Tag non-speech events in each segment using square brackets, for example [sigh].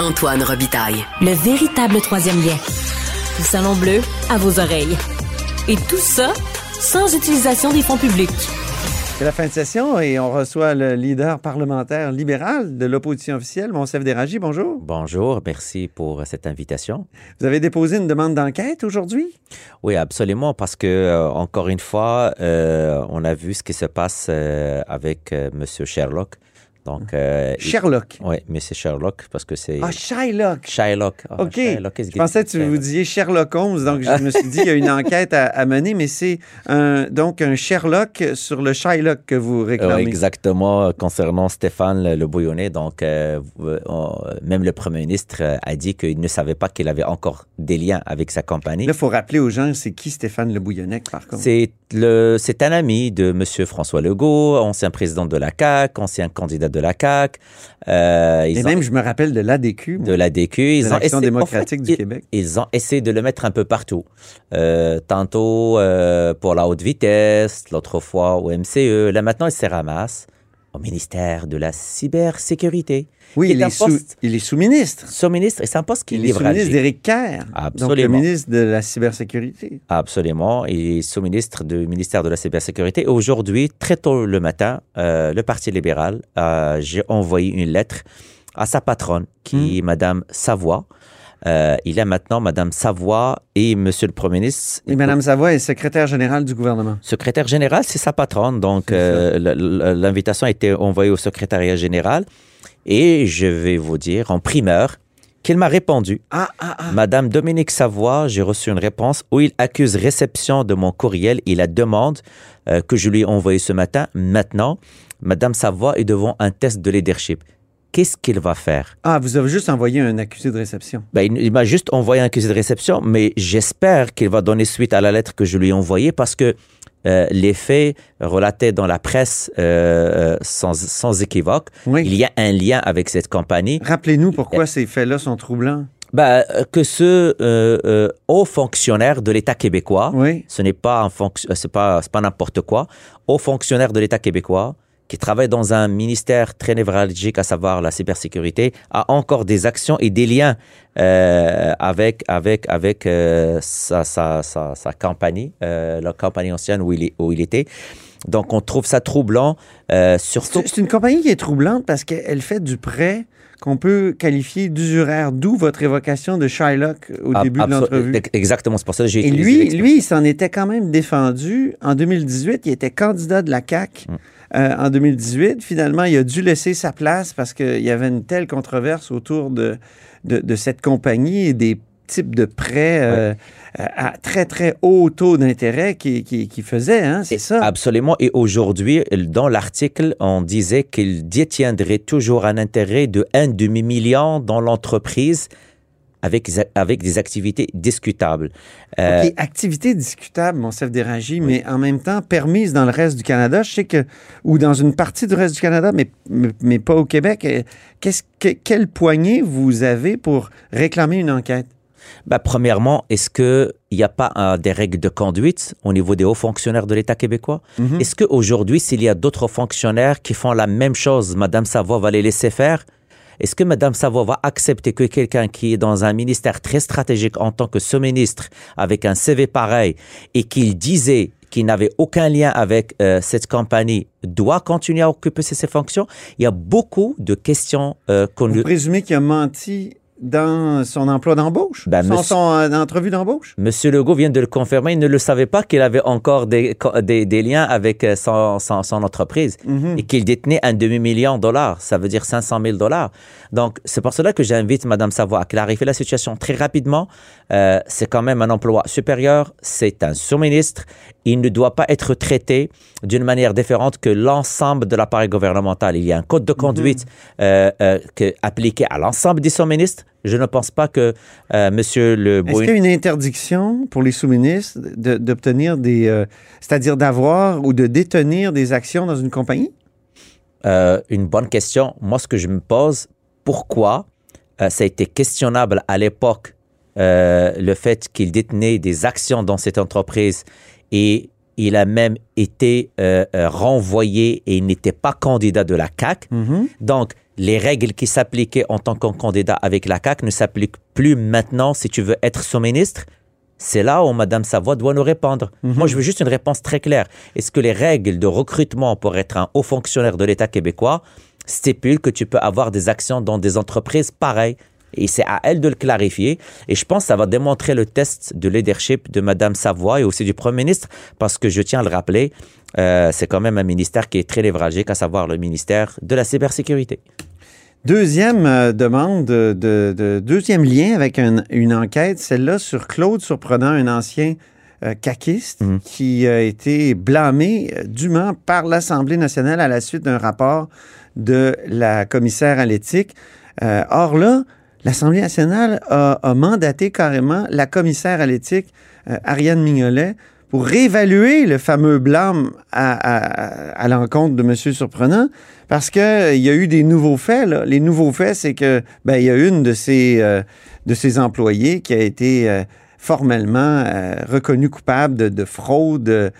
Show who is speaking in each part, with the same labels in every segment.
Speaker 1: Antoine Robitaille.
Speaker 2: Le véritable troisième lien. Le Salon Bleu à vos oreilles. Et tout ça sans utilisation des fonds publics.
Speaker 3: C'est la fin de session et on reçoit le leader parlementaire libéral de l'opposition officielle, Monsef Déragi. Bonjour.
Speaker 4: Bonjour, merci pour cette invitation.
Speaker 3: Vous avez déposé une demande d'enquête aujourd'hui?
Speaker 4: Oui, absolument, parce que, euh, encore une fois, euh, on a vu ce qui se passe euh, avec M. Sherlock.
Speaker 3: Donc, euh, Sherlock.
Speaker 4: Oui, mais c'est Sherlock parce que c'est.
Speaker 3: Ah, Shylock.
Speaker 4: Shylock.
Speaker 3: Ah, OK. je pensais que tu vous disiez Sherlock Holmes, donc je me suis dit il y a une enquête à, mener, mais c'est un, donc un Sherlock sur le Shylock que vous réclamez.
Speaker 4: exactement, concernant Stéphane Le Bouillonnet. Donc, euh, même le premier ministre a dit qu'il ne savait pas qu'il avait encore des liens avec sa compagnie.
Speaker 3: Là, il faut rappeler aux gens, c'est qui Stéphane Le Bouillonnet, par contre?
Speaker 4: C'est c'est un ami de M. François Legault, ancien président de la CAQ, ancien candidat de la CAQ.
Speaker 3: Euh, Et même, je me rappelle de l'ADQ.
Speaker 4: De l'ADQ.
Speaker 3: Ils ont essayé, démocratique du Québec.
Speaker 4: Ils ont essayé de le mettre un peu partout. Euh, tantôt euh, pour la haute vitesse, l'autre fois au MCE. Là, maintenant, il se ramasse au ministère de la cybersécurité.
Speaker 3: Oui, il est, sous, il est, sous-ministre.
Speaker 4: Sous-ministre, et c'est un poste qui
Speaker 3: il est sous-ministre d'Éric Kerr.
Speaker 4: Absolument.
Speaker 3: Donc, le ministre de la cybersécurité.
Speaker 4: Absolument. Il est sous-ministre du ministère de la cybersécurité. Aujourd'hui, très tôt le matin, euh, le Parti libéral, euh, j'ai envoyé une lettre à sa patronne, qui est hmm. Madame Savoie. Euh, il a maintenant Madame Savoie et Monsieur le Premier ministre.
Speaker 3: Et Madame Savoie est secrétaire générale du gouvernement.
Speaker 4: Secrétaire général, c'est sa patronne. Donc, l'invitation a été envoyée au secrétariat général. Et je vais vous dire en primeur qu'il m'a répondu.
Speaker 3: Ah, ah, ah.
Speaker 4: Madame Dominique Savoie, j'ai reçu une réponse où il accuse réception de mon courriel et la demande euh, que je lui ai envoyée ce matin. Maintenant, Madame Savoie est devant un test de leadership. Qu'est-ce qu'il va faire?
Speaker 3: Ah, vous avez juste envoyé un accusé de réception.
Speaker 4: Ben, il, il m'a juste envoyé un accusé de réception, mais j'espère qu'il va donner suite à la lettre que je lui ai envoyée parce que euh, les faits relatés dans la presse euh, euh, sans, équivoque. Il y a un lien avec cette compagnie.
Speaker 3: Rappelez-nous pourquoi ces faits-là sont troublants.
Speaker 4: Ben, que ce haut fonctionnaire de l'État québécois, ce n'est pas, pas, pas n'importe quoi, haut fonctionnaire de l'État québécois, qui travaille dans un ministère très névralgique, à savoir la cybersécurité, a encore des actions et des liens euh, avec avec avec euh, sa, sa, sa, sa, compagnie, euh, la compagnie ancienne où il, où il était. Donc, on trouve ça troublant, euh, surtout...
Speaker 3: C'est une compagnie qui est troublante parce qu'elle fait du prêt qu'on peut qualifier d'usuraire, d'où votre évocation de Shylock au début de l'entrevue.
Speaker 4: Exactement, c'est pour ça que j'ai
Speaker 3: Et lui, lui, il s'en était quand même défendu. En 2018, il était candidat de la CAQ. Mm. Euh, en 2018. Finalement, il a dû laisser sa place parce qu'il y avait une telle controverse autour de, de, cette compagnie et des types de prêts euh, à très, très haut taux d'intérêt qu'il qui, qui faisait, hein, c'est ça?
Speaker 4: Absolument. Et aujourd'hui, dans l'article, on disait qu'il détiendrait toujours un intérêt de un demi-million dans l'entreprise avec, avec des activités discutables.
Speaker 3: Euh, activités discutables, mon chef d'éragie, mais en même temps permises dans le reste du Canada. Je sais que, ou dans une partie du reste du Canada, mais, mais, pas au Québec. Euh, qu'est-ce que, quelle poignée vous avez pour réclamer une enquête?
Speaker 4: Ben, premièrement, est-ce qu'il n'y a pas euh, des règles de conduite au niveau des hauts fonctionnaires de l'État québécois? Mm-hmm. Est-ce qu'aujourd'hui, s'il y a d'autres fonctionnaires qui font la même chose, Madame Savoie va les laisser faire? Est-ce que Mme Savoie va accepter que quelqu'un qui est dans un ministère très stratégique en tant que sous-ministre, avec un CV pareil, et qu'il disait qu'il n'avait aucun lien avec euh, cette compagnie, doit continuer à occuper ces, fonctions? Il y a beaucoup de questions euh, qu'on...
Speaker 3: Vous présumez qu'il a menti dans son emploi d'embauche, ben, son, euh, entrevue d'embauche?
Speaker 4: Monsieur Legault vient de le confirmer. Il ne le savait pas qu'il avait encore des, des, liens avec euh, son, son, entreprise mhm. et qu'il détenait un demi-million de dollars. Ça veut dire 500 000 dollars. Donc, c'est pour cela que j'invite Mme Savoie à clarifier la situation très rapidement. Euh, c'est quand même un emploi supérieur. C'est un sous-ministre. Il ne doit pas être traité d'une manière différente que l'ensemble de l'appareil gouvernemental. Il y a un code de conduite mhm. appliqué à l'ensemble des sous-ministres je ne pense pas que euh, Monsieur le
Speaker 3: Est-ce qu'il y a une interdiction pour les sous-ministres d'obtenir des, euh, c'est-à-dire d'avoir ou de détenir des actions dans une compagnie?
Speaker 4: Euh, Une bonne question. Moi, ce que je me pose, pourquoi ça a été questionnable à l'époque le fait qu'il détenait des actions dans cette entreprise et il a même été renvoyé et il n'était pas candidat de la CAC. Mm-hmm. Donc les règles qui s'appliquaient en tant que candidat avec la CAQ ne s'appliquent plus maintenant si tu veux être sous-ministre. C'est là où Mme Savoie doit nous répondre.
Speaker 3: Mhm.
Speaker 4: Moi, je veux juste une réponse très claire. Est-ce que les règles de recrutement pour être un haut fonctionnaire de l'État québécois stipulent que tu peux avoir des actions dans des entreprises pareilles? Et c'est à elle de le clarifier. Et je pense que ça va démontrer le test de leadership de Mme Savoie et aussi du Premier ministre, parce que je tiens à le rappeler, euh, c'est quand même un ministère qui est très lévragé, à savoir le ministère de la cybersécurité.
Speaker 3: Deuxième euh, demande, de, de- deuxième lien avec un- une enquête, celle-là sur Claude Surprenant, un ancien euh, caquiste
Speaker 4: Mhm.
Speaker 3: qui a été blâmé euh, dûment par l'Assemblée nationale à la suite d'un rapport de la commissaire à l'éthique. Euh, or là, l'Assemblée nationale a, mandaté carrément la commissaire à l'éthique, euh, Ariane Mignolet, pour réévaluer le fameux blâme à, l'encontre de M. Surprenant, parce qu'il y a eu des nouveaux faits. là. Les nouveaux faits, c'est que ben, il y a une de ses, euh, de ses employés qui a été euh, formellement euh, reconnue coupable de, de fraude, euh,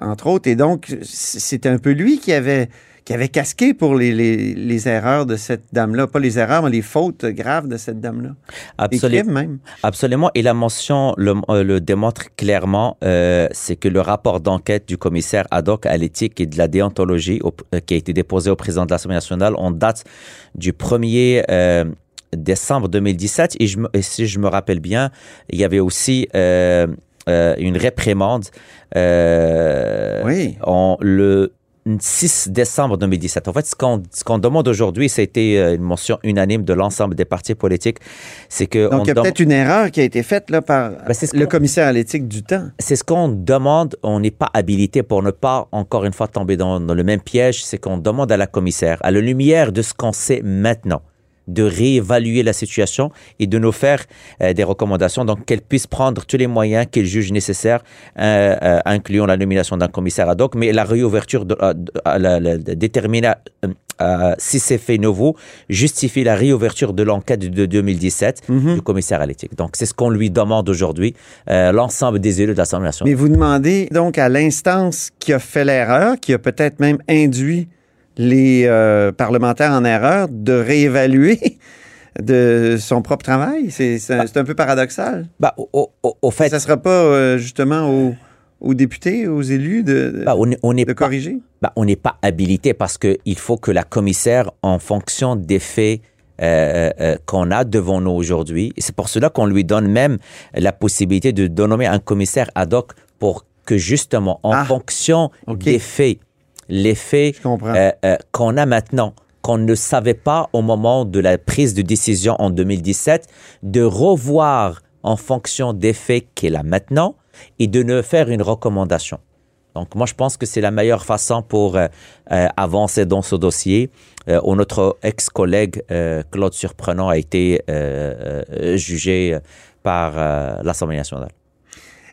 Speaker 3: entre autres. Et donc, c'est un peu lui qui avait, qui avait casqué pour les, les- les erreurs de cette dame-là. Pas les erreurs, mais les fautes graves de cette dame-là.
Speaker 4: Absolument.
Speaker 3: même.
Speaker 4: Absolument. Et la mention le, euh, le démontre clairement, euh, c'est que le rapport d'enquête du commissaire ad hoc à l'éthique et de la déontologie au- euh, qui a été déposé au président de l'Assemblée nationale en date du 1er euh, décembre 2017. Et, je et si je me rappelle bien, il y avait aussi euh, euh, une réprimande euh,
Speaker 3: Oui.
Speaker 4: en le 6 décembre 2017. En fait, ce qu'on ce qu'on demande aujourd'hui, c'était euh, une mention unanime de l'ensemble des partis politiques, c'est que
Speaker 3: Donc,
Speaker 4: on
Speaker 3: il y a peut-être une erreur qui a été faite là, par
Speaker 4: Ben, ce
Speaker 3: le commissaire à l'éthique du temps.
Speaker 4: c'est ce qu'on demande. On n'est pas habilité pour ne pas, encore une fois, tomber dans, dans le même piège. C'est qu'on demande à la commissaire, à la lumière de ce qu'on sait maintenant, de réévaluer la situation et de nous faire euh, des recommandations, donc qu'elle puisse prendre tous les moyens qu'elle juge nécessaires, euh, euh, incluant la nomination d'un commissaire ad hoc, mais la réouverture, de, si c'est fait nouveau, justifie la réouverture de l'enquête de 2017
Speaker 3: Mhm.
Speaker 4: du commissaire à l'éthique. Donc, c'est ce qu'on lui demande aujourd'hui, l'ensemble des élus de l'Assemblée nationale.
Speaker 3: Mais vous demandez donc à l'instance qui a fait l'erreur, qui a peut-être même induit les euh, parlementaires en erreur, de réévaluer [laughs] de son propre travail? C'est c'est un, peu paradoxal.
Speaker 4: Bah, au, au- au- fait,
Speaker 3: Ça ne sera pas euh, justement aux, aux députés, aux élus de,
Speaker 4: bah, on on n'est
Speaker 3: de
Speaker 4: pas,
Speaker 3: corriger?
Speaker 4: bah, on n'est pas habilité parce qu'il faut que la commissaire, en fonction des faits euh, euh, qu'on a devant nous aujourd'hui, c'est pour cela qu'on lui donne même la possibilité de, nommer un commissaire ad hoc pour que justement, en
Speaker 3: Ah,
Speaker 4: fonction des faits, les faits
Speaker 3: Je comprends.
Speaker 4: euh, euh, qu'on a maintenant, qu'on ne savait pas au moment de la prise de décision en 2017, de revoir en fonction des faits qu'elle a maintenant et de ne faire une recommandation. Donc moi, je pense que c'est la meilleure façon pour euh, euh, avancer dans ce dossier. Euh, où notre ex-collègue euh, Claude Surprenant a été jugé par euh, l'Assemblée nationale.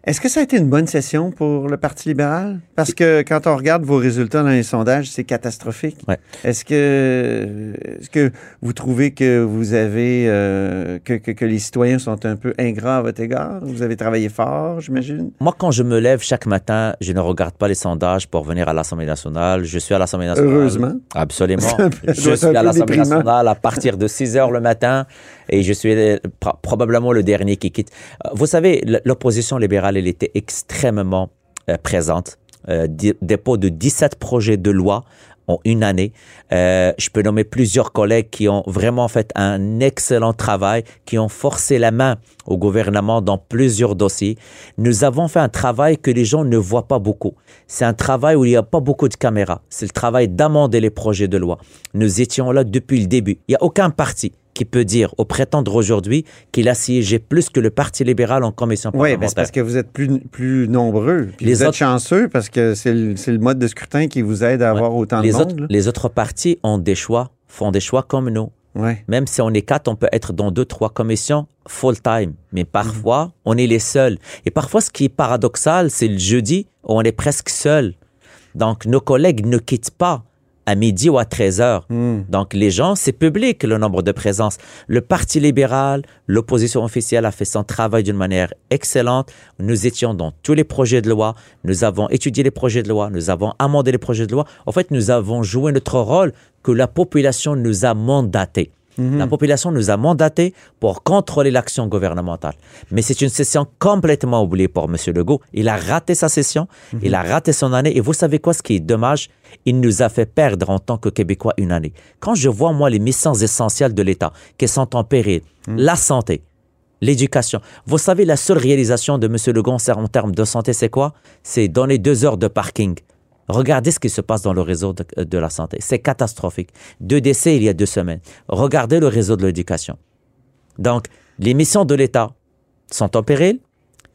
Speaker 3: Est-ce que ça a été une bonne session pour le Parti libéral? Parce que quand on regarde vos résultats dans les sondages, c'est catastrophique.
Speaker 4: Ouais.
Speaker 3: Est-ce que, est-ce que vous trouvez que vous avez, euh, que, que- que les citoyens sont un peu ingrats à votre égard? Vous avez travaillé fort, j'imagine?
Speaker 4: Moi, quand je me lève chaque matin, je ne regarde pas les sondages pour venir à l'Assemblée nationale. Je suis à l'Assemblée nationale.
Speaker 3: Heureusement.
Speaker 4: Absolument. [laughs] Je suis à l'Assemblée nationale à partir de 6 heures le matin et je suis euh, pro- probablement le dernier qui quitte. Euh, Vous savez, l'opposition libérale, elle était extrêmement euh, présente. Euh, dépôt de 17 projets de loi en une année. Euh, je peux nommer plusieurs collègues qui ont vraiment fait un excellent travail, qui ont forcé la main au gouvernement dans plusieurs dossiers. Nous avons fait un travail que les gens ne voient pas beaucoup. C'est un travail où il n'y a pas beaucoup de caméras. C'est le travail d'amender les projets de loi. Nous étions là depuis le début. Il n'y a aucun parti qui peut dire ou prétendre aujourd'hui qu'il a siégé plus que le Parti libéral en commission
Speaker 3: Oui,
Speaker 4: parlementaire.
Speaker 3: c'est parce que vous êtes plus, plus nombreux. Puis
Speaker 4: Les
Speaker 3: vous êtes
Speaker 4: autres-
Speaker 3: chanceux parce que c'est le, mode de scrutin qui vous aide à avoir autant
Speaker 4: les
Speaker 3: de
Speaker 4: autres,
Speaker 3: monde.
Speaker 4: les autres partis ont des choix, font des choix comme nous.
Speaker 3: Ouais.
Speaker 4: Même si on est quatre, on peut être dans deux, trois commissions full-time. Mais parfois, on est les seuls. Et parfois, ce qui est paradoxal, c'est le jeudi où on est presque seul. Donc, nos collègues ne quittent pas à midi ou à 13 heures.
Speaker 3: Hmm.
Speaker 4: Donc, les gens, c'est public le nombre de présences. Le Parti libéral, l'opposition officielle a fait son travail d'une manière excellente. Nous étions dans tous les projets de loi. Nous avons étudié les projets de loi. Nous avons amendé les projets de loi. En fait, nous avons joué notre rôle que la population nous a mandaté. La population nous a mandaté pour contrôler l'action gouvernementale. Mais c'est une session complètement oubliée pour M. Legault. Il a raté sa session, il a raté son année. Et vous savez quoi, ce qui est dommage? Il nous a fait perdre en tant que Québécois une année. Quand je vois, moi, les missions essentielles de l'État qui sont en péril, la santé, l'éducation. Vous savez, la seule réalisation de M. Legault en termes de santé, c'est quoi? C'est donner deux heures de parking. Regardez ce qui se passe dans le réseau de, de la santé. C'est catastrophique. Deux décès il y a deux semaines. Regardez le réseau de l'éducation. Donc, les missions de l'État sont en péril.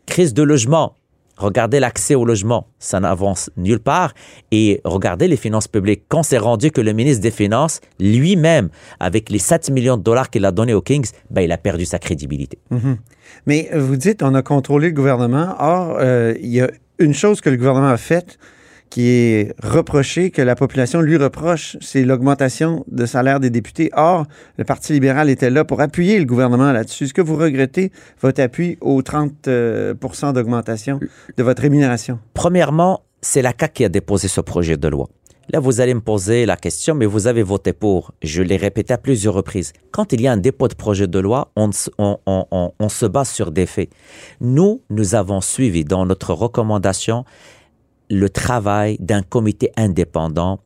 Speaker 4: Crise de logement. Regardez l'accès au logement. Ça n'avance nulle part. Et regardez les finances publiques. Quand c'est rendu que le ministre des Finances, lui-même, avec les 7 millions de dollars qu'il a donnés aux Kings, ben, il a perdu sa crédibilité.
Speaker 3: Mhm. Mais euh, vous dites, on a contrôlé le gouvernement. Or, euh, il y a une chose que le gouvernement a faite qui est reproché, que la population lui reproche, c'est l'augmentation de salaire des députés. Or, le Parti libéral était là pour appuyer le gouvernement là-dessus. Est-ce que vous regrettez votre appui aux 30 euh, d'augmentation de votre rémunération?
Speaker 4: Premièrement, c'est la CAQ qui a déposé ce projet de loi. Là, vous allez me poser la question, mais vous avez voté pour. Je l'ai répété à plusieurs reprises. Quand il y a un dépôt de projet de loi, on, se base sur des faits. Nous, nous avons suivi dans notre recommandation le travail d'un comité indépendant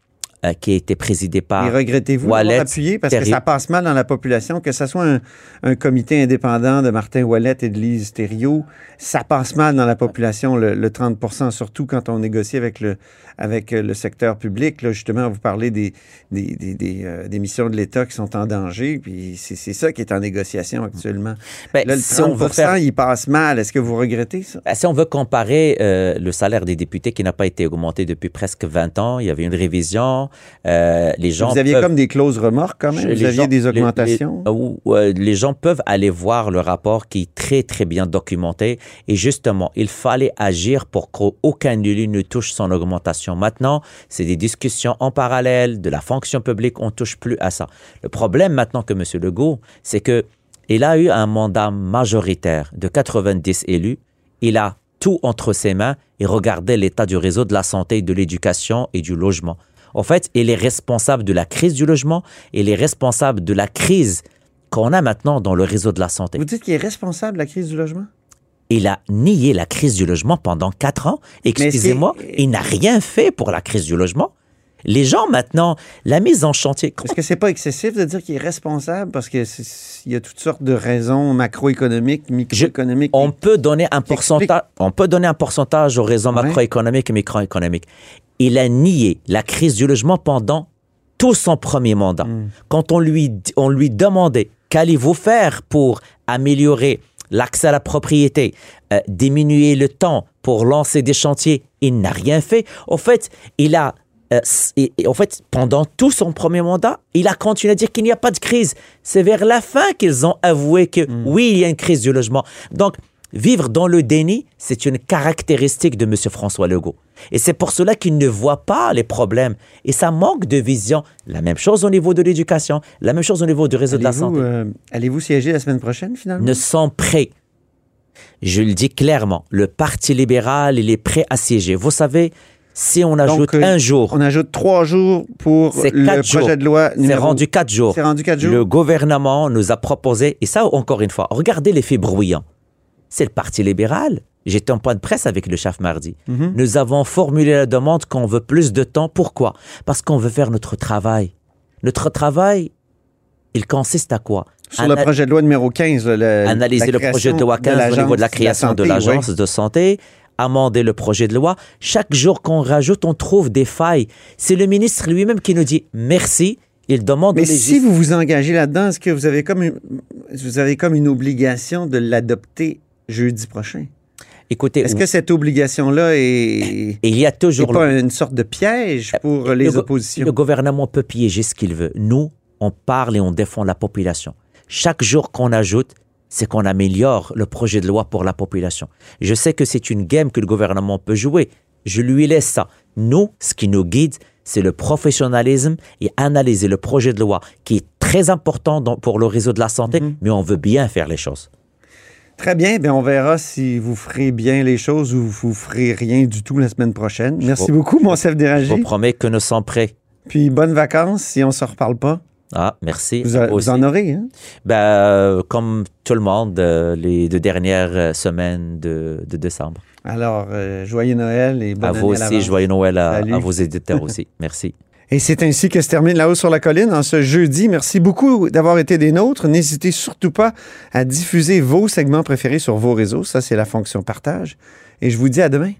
Speaker 4: euh, qui a été présidé par.
Speaker 3: Et regrettez-vous
Speaker 4: Wallet,
Speaker 3: appuyer parce que ça passe mal dans la population, que ce soit un, un comité indépendant de Martin Wallet et de Lise Thériault, ça passe mal dans la population, le, le 30 surtout quand on négocie avec le, avec euh, le secteur public. Là, justement, vous parlez des, des, des, des, euh, des missions de l'État qui sont en danger, puis c'est ça qui est en négociation actuellement.
Speaker 4: Ben,
Speaker 3: Là, le
Speaker 4: si
Speaker 3: 30
Speaker 4: on veut faire-
Speaker 3: il passe mal. Est-ce que vous regrettez ça?
Speaker 4: Ben, Si on veut comparer euh, le salaire des députés qui n'a pas été augmenté depuis presque 20 ans, il y avait une révision. Euh, les gens
Speaker 3: Vous aviez
Speaker 4: peuvent-
Speaker 3: comme des clauses remorques quand même? Vous aviez
Speaker 4: gens-
Speaker 3: des augmentations?
Speaker 4: les- où, euh, les gens peuvent aller voir le rapport qui est très, très bien documenté. Et justement, il fallait agir pour qu'aucun élu ne touche son augmentation. Maintenant, c'est des discussions en parallèle de la fonction publique. On ne touche plus à ça. Le problème maintenant que M. Legault, c'est que il a eu un mandat majoritaire de 90 élus. Il a tout entre ses mains et regardez l'état du réseau de la santé, de l'éducation et du logement. En fait, il est responsable de la crise du logement, il est responsable de la crise qu'on a maintenant dans le réseau de la santé.
Speaker 3: Vous dites qu'il est responsable de la crise du logement?
Speaker 4: Il a nié la crise du logement pendant quatre ans. Excusez-moi, il n'a rien fait pour la crise du logement. Les gens maintenant, la mise en chantier.
Speaker 3: Est-ce que c'est pas excessif de dire qu'il est responsable? Parce que c'est- il y a toutes sortes de raisons macroéconomiques, microéconomiques.
Speaker 4: On peut donner un pourcentage, on peut donner un pourcentage aux raisons
Speaker 3: Ouais.
Speaker 4: macroéconomiques et microéconomiques. Il a nié la crise du logement pendant tout son premier mandat.
Speaker 3: Hmm.
Speaker 4: Quand on lui, on lui demandait qu'allez-vous faire pour améliorer l'accès à la propriété, euh, diminuer le temps pour lancer des chantiers, il n'a rien fait. En fait, il a euh, et- et en fait, pendant tout son premier mandat, il a continué à dire qu'il n'y a pas de crise. C'est vers la fin qu'ils ont avoué que oui, il y a une crise du logement. Donc, vivre dans le déni, c'est une caractéristique de M. François Legault. Et c'est pour cela qu'il ne voit pas les problèmes. Et ça manque de vision. La même chose au niveau de l'éducation, la même chose au niveau du réseau de la santé.
Speaker 3: euh, allez-vous siéger la semaine prochaine, finalement?
Speaker 4: Ne sont prêts. Je le dis clairement, le Parti libéral, il est prêt à siéger. Vous savez, si on ajoute
Speaker 3: euh,
Speaker 4: un jour,
Speaker 3: On ajoute trois jours pour
Speaker 4: C'est
Speaker 3: le projet de loi
Speaker 4: c'est
Speaker 3: numéro...
Speaker 4: rendu quatre jours.
Speaker 3: C'est rendu quatre jours?
Speaker 4: Le gouvernement nous a proposé, et ça encore une fois, regardez l'effet bruyant. C'est le Parti libéral. J'étais en point de presse avec le chef mardi.
Speaker 3: Mhm.
Speaker 4: Nous avons formulé la demande qu'on veut plus de temps. Pourquoi? Parce qu'on veut faire notre travail. Notre travail, il consiste à quoi?
Speaker 3: Sur le projet de loi numéro 15, le-
Speaker 4: analyser le projet de loi 15 au niveau de la création de
Speaker 3: l'agence
Speaker 4: l'agence de santé, amender le projet de loi. Chaque jour qu'on rajoute, on trouve des failles. C'est le ministre lui-même qui nous dit merci. Il demande
Speaker 3: Mais si
Speaker 4: légis-
Speaker 3: vous vous engagez là-dedans, est-ce que vous avez comme une, vous avez comme une obligation de l'adopter jeudi prochain?
Speaker 4: Écoutez,
Speaker 3: Est-ce que cette obligation-là est,
Speaker 4: il y a toujours
Speaker 3: pas une sorte de piège pour les
Speaker 4: le
Speaker 3: oppositions?
Speaker 4: Le gouvernement peut piéger ce qu'il veut. Nous, on parle et on défend la population. Chaque jour qu'on ajoute, c'est qu'on améliore le projet de loi pour la population. Je sais que c'est une game que le gouvernement peut jouer. Je lui laisse ça. Nous, ce qui nous guide, c'est le professionnalisme et analyser le projet de loi qui est très important dans- pour le réseau de la santé,
Speaker 3: Mm-hmm.
Speaker 4: mais on veut bien faire les choses.
Speaker 3: Très bien. Bien, on verra si vous ferez bien les choses ou vous ferez rien du tout la semaine prochaine. Merci beaucoup, Monsef
Speaker 4: Je
Speaker 3: Déragi.
Speaker 4: vous promets que nous sommes prêts.
Speaker 3: Puis bonnes vacances si on ne se reparle pas.
Speaker 4: Ah, merci.
Speaker 3: Vous, a- vous
Speaker 4: Aussi.
Speaker 3: en aurez, hein?
Speaker 4: Ben, euh, comme tout le monde, euh, les deux dernières euh, semaines de, de décembre.
Speaker 3: Alors, euh, joyeux Noël et bonne
Speaker 4: à
Speaker 3: année
Speaker 4: vous aussi, joyeux Noël à vos éditeurs aussi. [laughs] Merci.
Speaker 3: Et c'est ainsi que se termine La Haut sur la Colline en ce jeudi. Merci beaucoup d'avoir été des nôtres. N'hésitez surtout pas à diffuser vos segments préférés sur vos réseaux. Ça, c'est la fonction partage. Et je vous dis à demain.